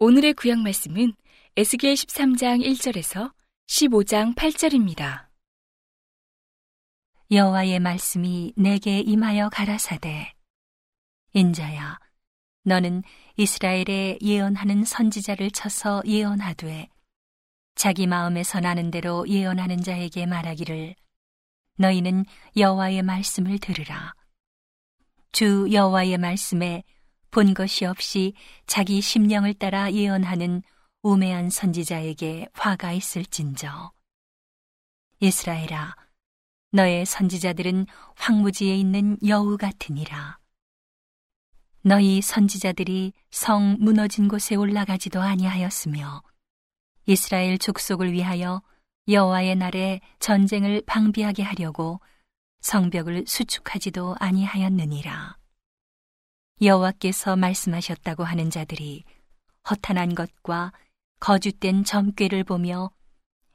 오늘의 구약 말씀은 에스겔 13장 1절에서 15장 8절입니다. 여호와의 말씀이 내게 임하여 가라사대 인자야 너는 이스라엘에 예언하는 선지자를 쳐서 예언하되 자기 마음에서 나는 대로 예언하는 자에게 말하기를 너희는 여호와의 말씀을 들으라. 주 여호와의 말씀에 본 것이 없이 자기 심령을 따라 예언하는 우매한 선지자에게 화가 있을진저. 이스라엘아 너의 선지자들은 황무지에 있는 여우 같으니라. 너희 선지자들이 성 무너진 곳에 올라가지도 아니하였으며 이스라엘 족속을 위하여 여호와의 날에 전쟁을 방비하게 하려고 성벽을 수축하지도 아니하였느니라. 여호와께서 말씀하셨다고 하는 자들이 허탄한 것과 거짓된 점괘를 보며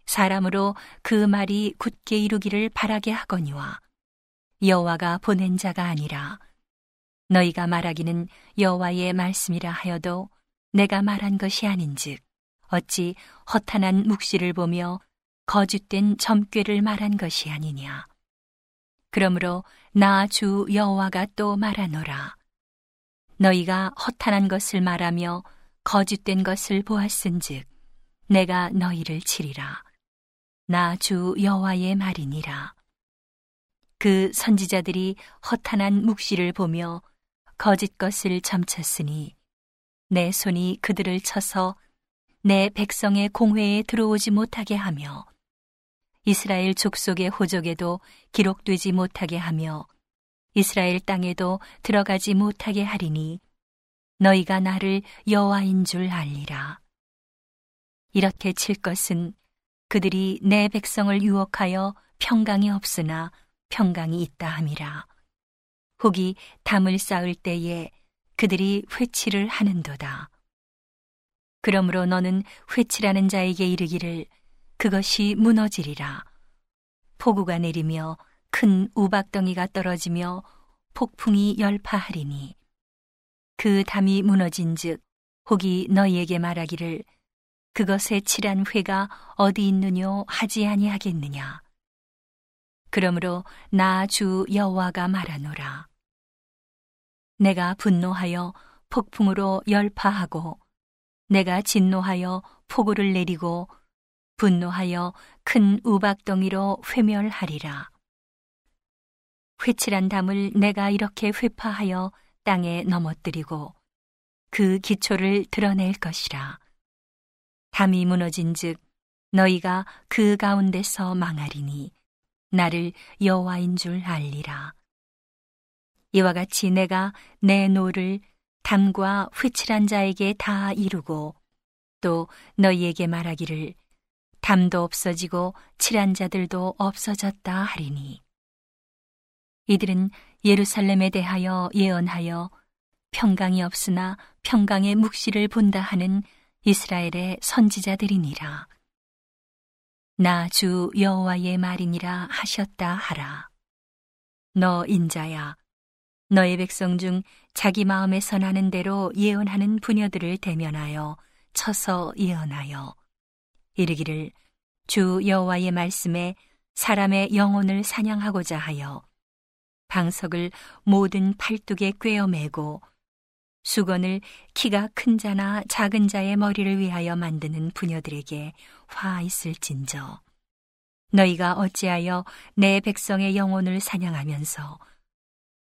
사람으로 그 말이 굳게 이루기를 바라게 하거니와 여호와가 보낸 자가 아니라 너희가 말하기는 여호와의 말씀이라 하여도 내가 말한 것이 아닌즉 어찌 허탄한 묵시를 보며 거짓된 점괘를 말한 것이 아니냐. 그러므로 나 주 여호와가 또 말하노라. 너희가 허탄한 것을 말하며 거짓된 것을 보았은즉 내가 너희를 치리라. 나 주 여호와의 말이니라. 그 선지자들이 허탄한 묵시를 보며 거짓 것을 점쳤으니 내 손이 그들을 쳐서 내 백성의 공회에 들어오지 못하게 하며 이스라엘 족속의 호족에도 기록되지 못하게 하며 이스라엘 땅에도 들어가지 못하게 하리니 너희가 나를 여호와인 줄 알리라. 이렇게 칠 것은 그들이 내 백성을 유혹하여 평강이 없으나 평강이 있다 함이라. 혹이 담을 쌓을 때에 그들이 회치를 하는도다. 그러므로 너는 회치라는 자에게 이르기를 그것이 무너지리라. 폭우가 내리며 큰 우박덩이가 떨어지며 폭풍이 열파하리니 그 담이 무너진즉 혹이 너희에게 말하기를 그것에 칠한 회가 어디 있느뇨 하지 아니하겠느냐. 그러므로 나 주 여호와가 말하노라. 내가 분노하여 폭풍으로 열파하고 내가 진노하여 폭우를 내리고 분노하여 큰 우박덩이로 회멸하리라. 회칠한 담을 내가 이렇게 회파하여 땅에 넘어뜨리고 그 기초를 드러낼 것이라. 담이 무너진 즉 너희가 그 가운데서 망하리니 나를 여호와인 줄 알리라. 이와 같이 내가 내 노를 담과 회칠한 자에게 다 이루고 또 너희에게 말하기를 담도 없어지고 칠한 자들도 없어졌다 하리니. 이들은 예루살렘에 대하여 예언하여 평강이 없으나 평강의 묵시를 본다 하는 이스라엘의 선지자들이니라. 나 주 여호와의 말이니라 하셨다 하라. 너 인자야 너의 백성 중 자기 마음에서 나는 대로 예언하는 부녀들을 대면하여 쳐서 예언하여 이르기를 주 여호와의 말씀에 사람의 영혼을 사냥하고자 하여 방석을 모든 팔뚝에 꿰어 매고 수건을 키가 큰 자나 작은 자의 머리를 위하여 만드는 부녀들에게 화 있을진저 너희가 어찌하여 내 백성의 영혼을 사냥하면서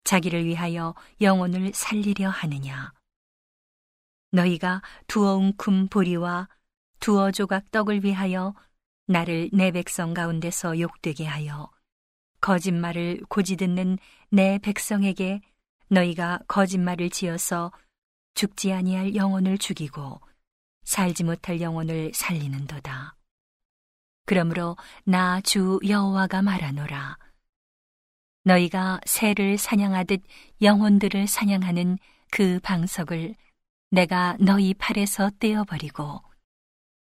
자기를 위하여 영혼을 살리려 하느냐. 너희가 두어 웅큼 보리와 두어 조각 떡을 위하여 나를 내 백성 가운데서 욕되게 하여 거짓말을 고지 듣는 내 백성에게 너희가 거짓말을 지어서 죽지 아니할 영혼을 죽이고 살지 못할 영혼을 살리는도다. 그러므로 나 주 여호와가 말하노라. 너희가 새를 사냥하듯 영혼들을 사냥하는 그 방석을 내가 너희 팔에서 떼어버리고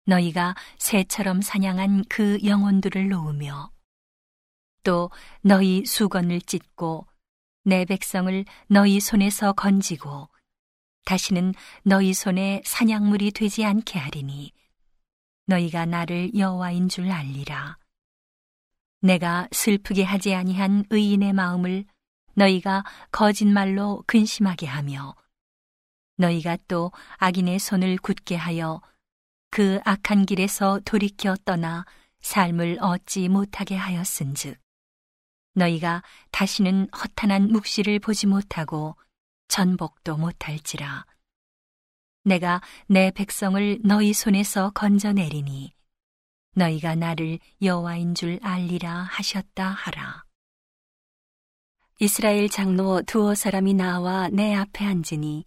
너희가 새처럼 사냥한 그 영혼들을 놓으며 또 너희 수건을 찢고 내 백성을 너희 손에서 건지고 다시는 너희 손에 사냥물이 되지 않게 하리니 너희가 나를 여호와인 줄 알리라 내가 슬프게 하지 아니한 의인의 마음을 너희가 거짓말로 근심하게 하며 너희가 또 악인의 손을 굳게 하여 그 악한 길에서 돌이켜 떠나 삶을 얻지 못하게 하였은즉 너희가 다시는 허탄한 묵시를 보지 못하고 전복도 못할지라. 내가 내 백성을 너희 손에서 건져내리니 너희가 나를 여호와인 줄 알리라 하셨다 하라. 이스라엘 장로 두어 사람이 나와 내 앞에 앉으니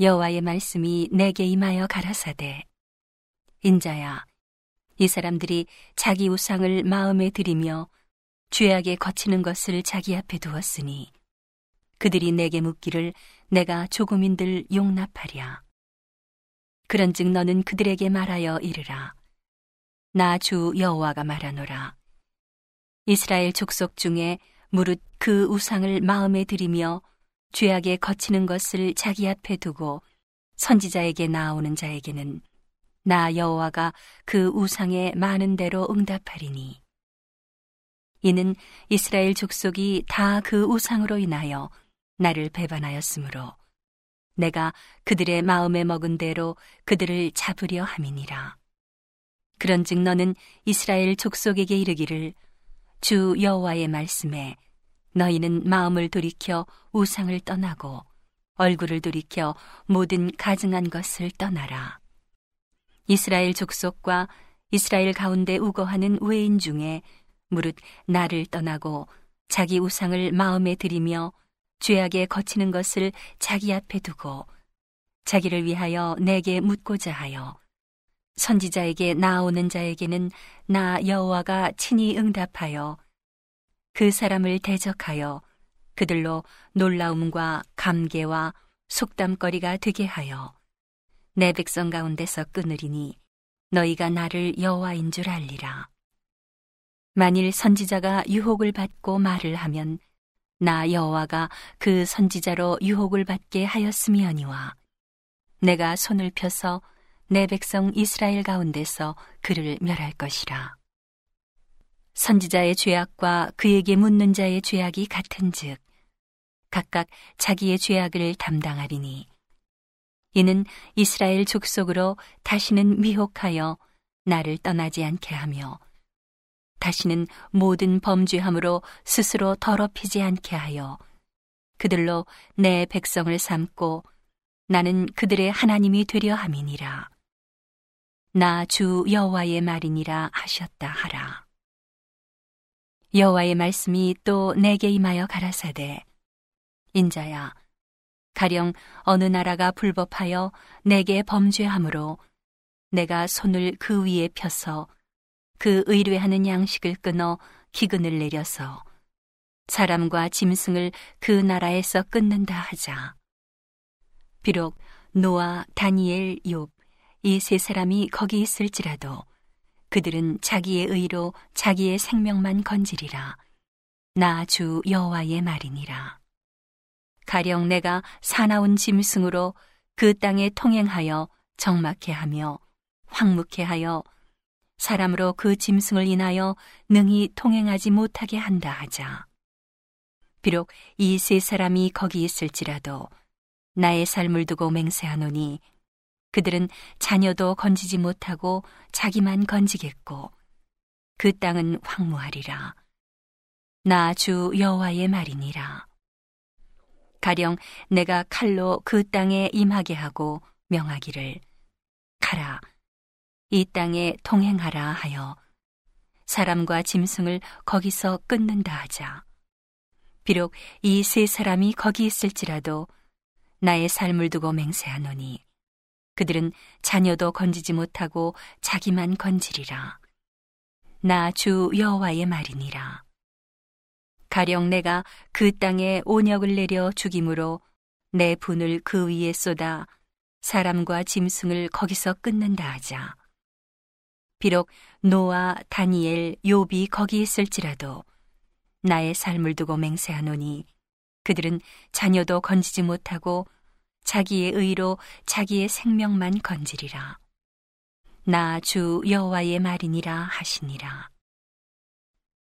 여호와의 말씀이 내게 임하여 가라사대. 인자야 이 사람들이 자기 우상을 마음에 들이며 죄악에 거치는 것을 자기 앞에 두었으니 그들이 내게 묻기를 내가 조금인들 용납하랴. 그런즉 너는 그들에게 말하여 이르라 나 주 여호와가 말하노라 이스라엘 족속 중에 무릇 그 우상을 마음에 들이며 죄악에 거치는 것을 자기 앞에 두고 선지자에게 나오는 자에게는 나 여호와가 그 우상에 많은 대로 응답하리니 이는 이스라엘 족속이 다 그 우상으로 인하여 나를 배반하였으므로 내가 그들의 마음에 먹은 대로 그들을 잡으려 함이니라. 그런즉 너는 이스라엘 족속에게 이르기를 주 여호와의 말씀에 너희는 마음을 돌이켜 우상을 떠나고 얼굴을 돌이켜 모든 가증한 것을 떠나라. 이스라엘 족속과 이스라엘 가운데 우거하는 외인 중에 무릇 나를 떠나고 자기 우상을 마음에 들이며 죄악에 거치는 것을 자기 앞에 두고 자기를 위하여 내게 묻고자 하여 선지자에게 나오는 자에게는 나 여호와가 친히 응답하여 그 사람을 대적하여 그들로 놀라움과 감개와 속담거리가 되게 하여 내 백성 가운데서 끊으리니 너희가 나를 여호와인 줄 알리라. 만일 선지자가 유혹을 받고 말을 하면 나 여호와가 그 선지자로 유혹을 받게 하였음이니와 내가 손을 펴서 내 백성 이스라엘 가운데서 그를 멸할 것이라. 선지자의 죄악과 그에게 묻는 자의 죄악이 같은즉 각각 자기의 죄악을 담당하리니 이는 이스라엘 족속으로 다시는 미혹하여 나를 떠나지 않게 하며 다시는 모든 범죄함으로 스스로 더럽히지 않게 하여 그들로 내 백성을 삼고 나는 그들의 하나님이 되려 함이니라. 나 주 여호와의 말이니라 하셨다 하라. 여호와의 말씀이 또 내게 임하여 가라사대 인자야 가령 어느 나라가 불법하여 내게 범죄함으로 내가 손을 그 위에 펴서 그 의뢰하는 양식을 끊어 기근을 내려서 사람과 짐승을 그 나라에서 끊는다 하자. 비록 노아, 다니엘, 욥, 이 세 사람이 거기 있을지라도 그들은 자기의 의로 자기의 생명만 건지리라. 나 주 여호와의 말이니라. 가령 내가 사나운 짐승으로 그 땅에 통행하여 정막해 하며 황묵해 하여 사람으로 그 짐승을 인하여 능히 통행하지 못하게 한다 하자. 비록 이 세 사람이 거기 있을지라도 나의 삶을 두고 맹세하노니 그들은 자녀도 건지지 못하고 자기만 건지겠고 그 땅은 황무하리라. 나 주 여호와의 말이니라. 가령 내가 칼로 그 땅에 임하게 하고 명하기를 가라 이 땅에 통행하라 하여 사람과 짐승을 거기서 끊는다 하자. 비록 이 세 사람이 거기 있을지라도 나의 삶을 두고 맹세하노니 그들은 자녀도 건지지 못하고 자기만 건지리라. 나 주 여호와의 말이니라. 가령 내가 그 땅에 온역을 내려 죽임으로 내 분을 그 위에 쏟아 사람과 짐승을 거기서 끊는다 하자. 비록 노아, 다니엘, 욥이 거기 있을지라도 나의 삶을 두고 맹세하노니 그들은 자녀도 건지지 못하고 자기의 의로 자기의 생명만 건지리라. 나 주 여호와의 말이니라 하시니라.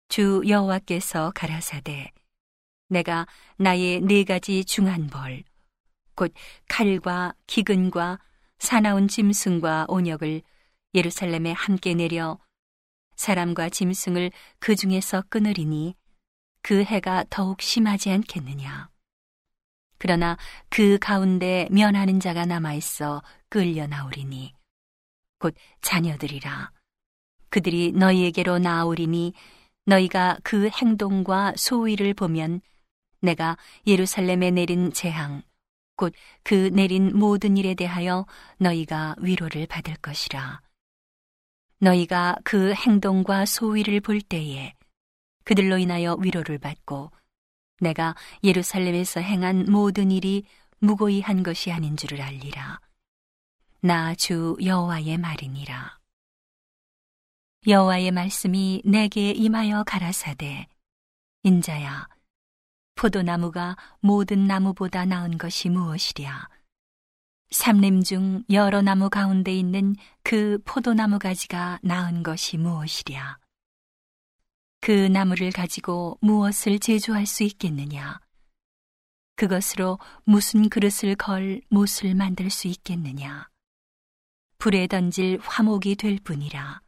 주 여호와께서 가라사대 내가 나의 네 가지 중한 벌, 곧 칼과 기근과 사나운 짐승과 온역을 예루살렘에 함께 내려 사람과 짐승을 그 중에서 끊으리니 그 해가 더욱 심하지 않겠느냐. 그러나 그 가운데 면하는 자가 남아있어 끌려 나오리니 곧 자녀들이라. 그들이 너희에게로 나오리니 너희가 그 행동과 소위를 보면 내가 예루살렘에 내린 재앙, 곧 그 내린 모든 일에 대하여 너희가 위로를 받을 것이라. 너희가 그 행동과 소위를 볼 때에 그들로 인하여 위로를 받고 내가 예루살렘에서 행한 모든 일이 무고히 한 것이 아닌 줄을 알리라. 나 주 여호와의 말이니라. 여호와의 말씀이 내게 임하여 가라사대 인자야 포도나무가 모든 나무보다 나은 것이 무엇이랴 삼림 중 여러 나무 가운데 있는 그 포도나무 가지가 나은 것이 무엇이랴 그 나무를 가지고 무엇을 제조할 수 있겠느냐 그것으로 무슨 그릇을 걸 못을 만들 수 있겠느냐 불에 던질 화목이 될 뿐이라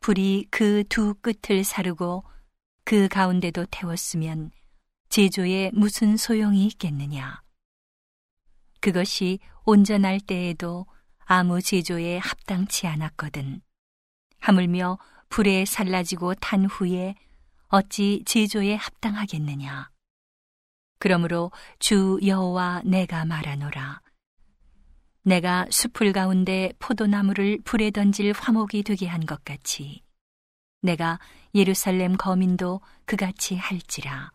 불이 그 두 끝을 사르고 그 가운데도 태웠으면 제조에 무슨 소용이 있겠느냐. 그것이 온전할 때에도 아무 제조에 합당치 않았거든. 하물며 불에 살라지고 탄 후에 어찌 제조에 합당하겠느냐. 그러므로 주 여호와 내가 말하노라. 내가 숲을 가운데 포도나무를 불에 던질 화목이 되게 한 것 같이 내가 예루살렘 거민도 그같이 할지라.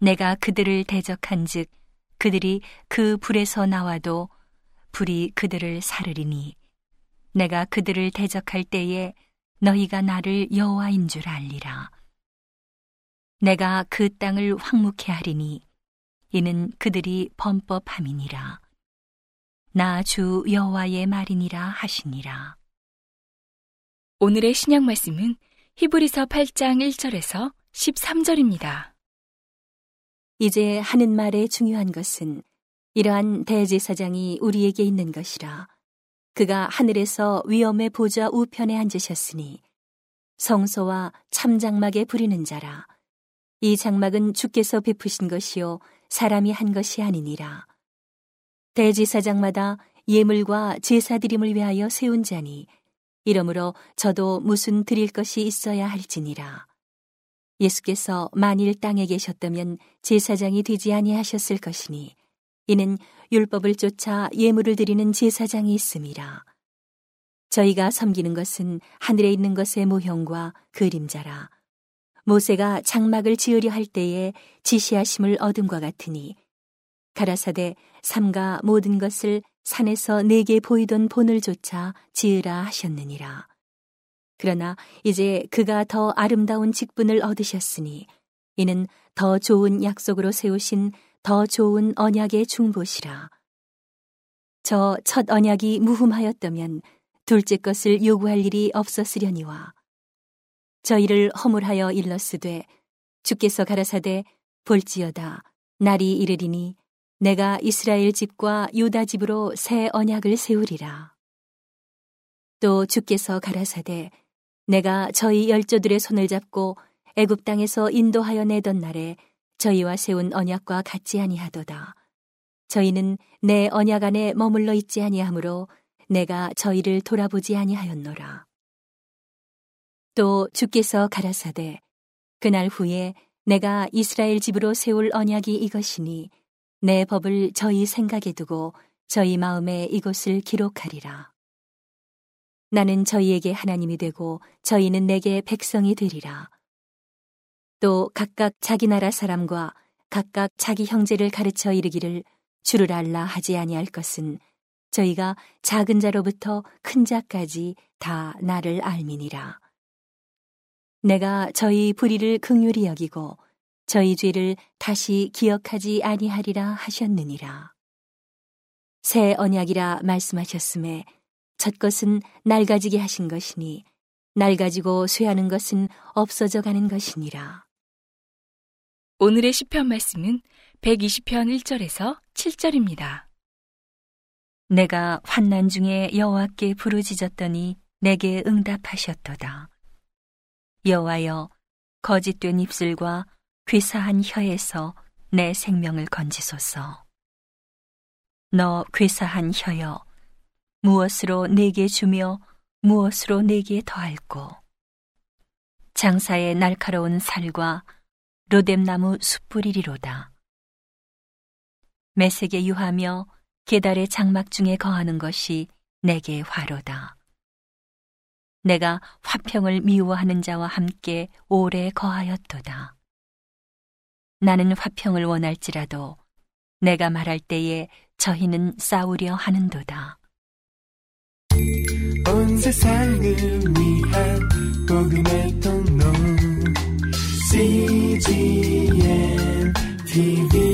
내가 그들을 대적한 즉 그들이 그 불에서 나와도 불이 그들을 사르리니 내가 그들을 대적할 때에 너희가 나를 여호와인 줄 알리라. 내가 그 땅을 황무케 하리니 이는 그들이 범법함이니라. 나 주 여호와의 말이니라 하시니라. 오늘의 신약 말씀은 히브리서 8장 1절에서 13절입니다. 이제 하는 말의 중요한 것은 이러한 대제사장이 우리에게 있는 것이라. 그가 하늘에서 위엄의 보좌 우편에 앉으셨으니 성소와 참장막에 부리는 자라. 이 장막은 주께서 베푸신 것이요 사람이 한 것이 아니니라. 대지사장마다 예물과 제사 드림을 위하여 세운 자니 이러므로 저도 무슨 드릴 것이 있어야 할지니라. 예수께서 만일 땅에 계셨다면 제사장이 되지 아니하셨을 것이니 이는 율법을 쫓아 예물을 드리는 제사장이 있음이라. 저희가 섬기는 것은 하늘에 있는 것의 모형과 그림자라. 모세가 장막을 지으려 할 때에 지시하심을 얻음과 같으니 가라사대 삼가 모든 것을 산에서 내게 보이던 본을 조차 지으라 하셨느니라. 그러나 이제 그가 더 아름다운 직분을 얻으셨으니 이는 더 좋은 약속으로 세우신 더 좋은 언약의 중보시라. 저 첫 언약이 무흠하였다면 둘째 것을 요구할 일이 없었으려니와 저희를 허물하여 일렀으되 주께서 가라사대 볼지어다 날이 이르리니 내가 이스라엘 집과 유다 집으로 새 언약을 세우리라. 또 주께서 가라사대 내가 저희 열조들의 손을 잡고 애굽 땅에서 인도하여 내던 날에 저희와 세운 언약과 같지 아니하도다. 저희는 내 언약 안에 머물러 있지 아니하므로 내가 저희를 돌아보지 아니하였노라. 또 주께서 가라사대 그날 후에 내가 이스라엘 집으로 세울 언약이 이것이니 내 법을 저희 생각에 두고 저희 마음에 이곳을 기록하리라. 나는 저희에게 하나님이 되고 저희는 내게 백성이 되리라. 또 각각 자기 나라 사람과 각각 자기 형제를 가르쳐 이르기를 주를 알라 하지 아니할 것은 저희가 작은 자로부터 큰 자까지 다 나를 알미니라. 내가 저희 불의를 긍휼히 여기고 저희 죄를 다시 기억하지 아니하리라 하셨느니라. 새 언약이라 말씀하셨음에 첫 것은 낡아지게 하신 것이니 낡아지고 쇠하는 것은 없어져 가는 것이니라. 오늘의 시편 말씀은 120편 1절에서 7절입니다. 내가 환난 중에 여호와께 부르짖었더니 내게 응답하셨도다. 여호와여 거짓된 입술과 괴사한 혀에서 내 생명을 건지소서. 너 괴사한 혀여 무엇으로 내게 주며 무엇으로 내게 더할꼬 장사의 날카로운 살과 로뎀나무 숯불이리로다. 매색에 유하며 계달의 장막 중에 거하는 것이 내게 화로다. 내가 화평을 미워하는 자와 함께 오래 거하였도다. 나는 화평을 원할지라도 내가 말할 때에 저희는 싸우려 하는도다. 온 세상을 위한 복음의 통 CGM TV.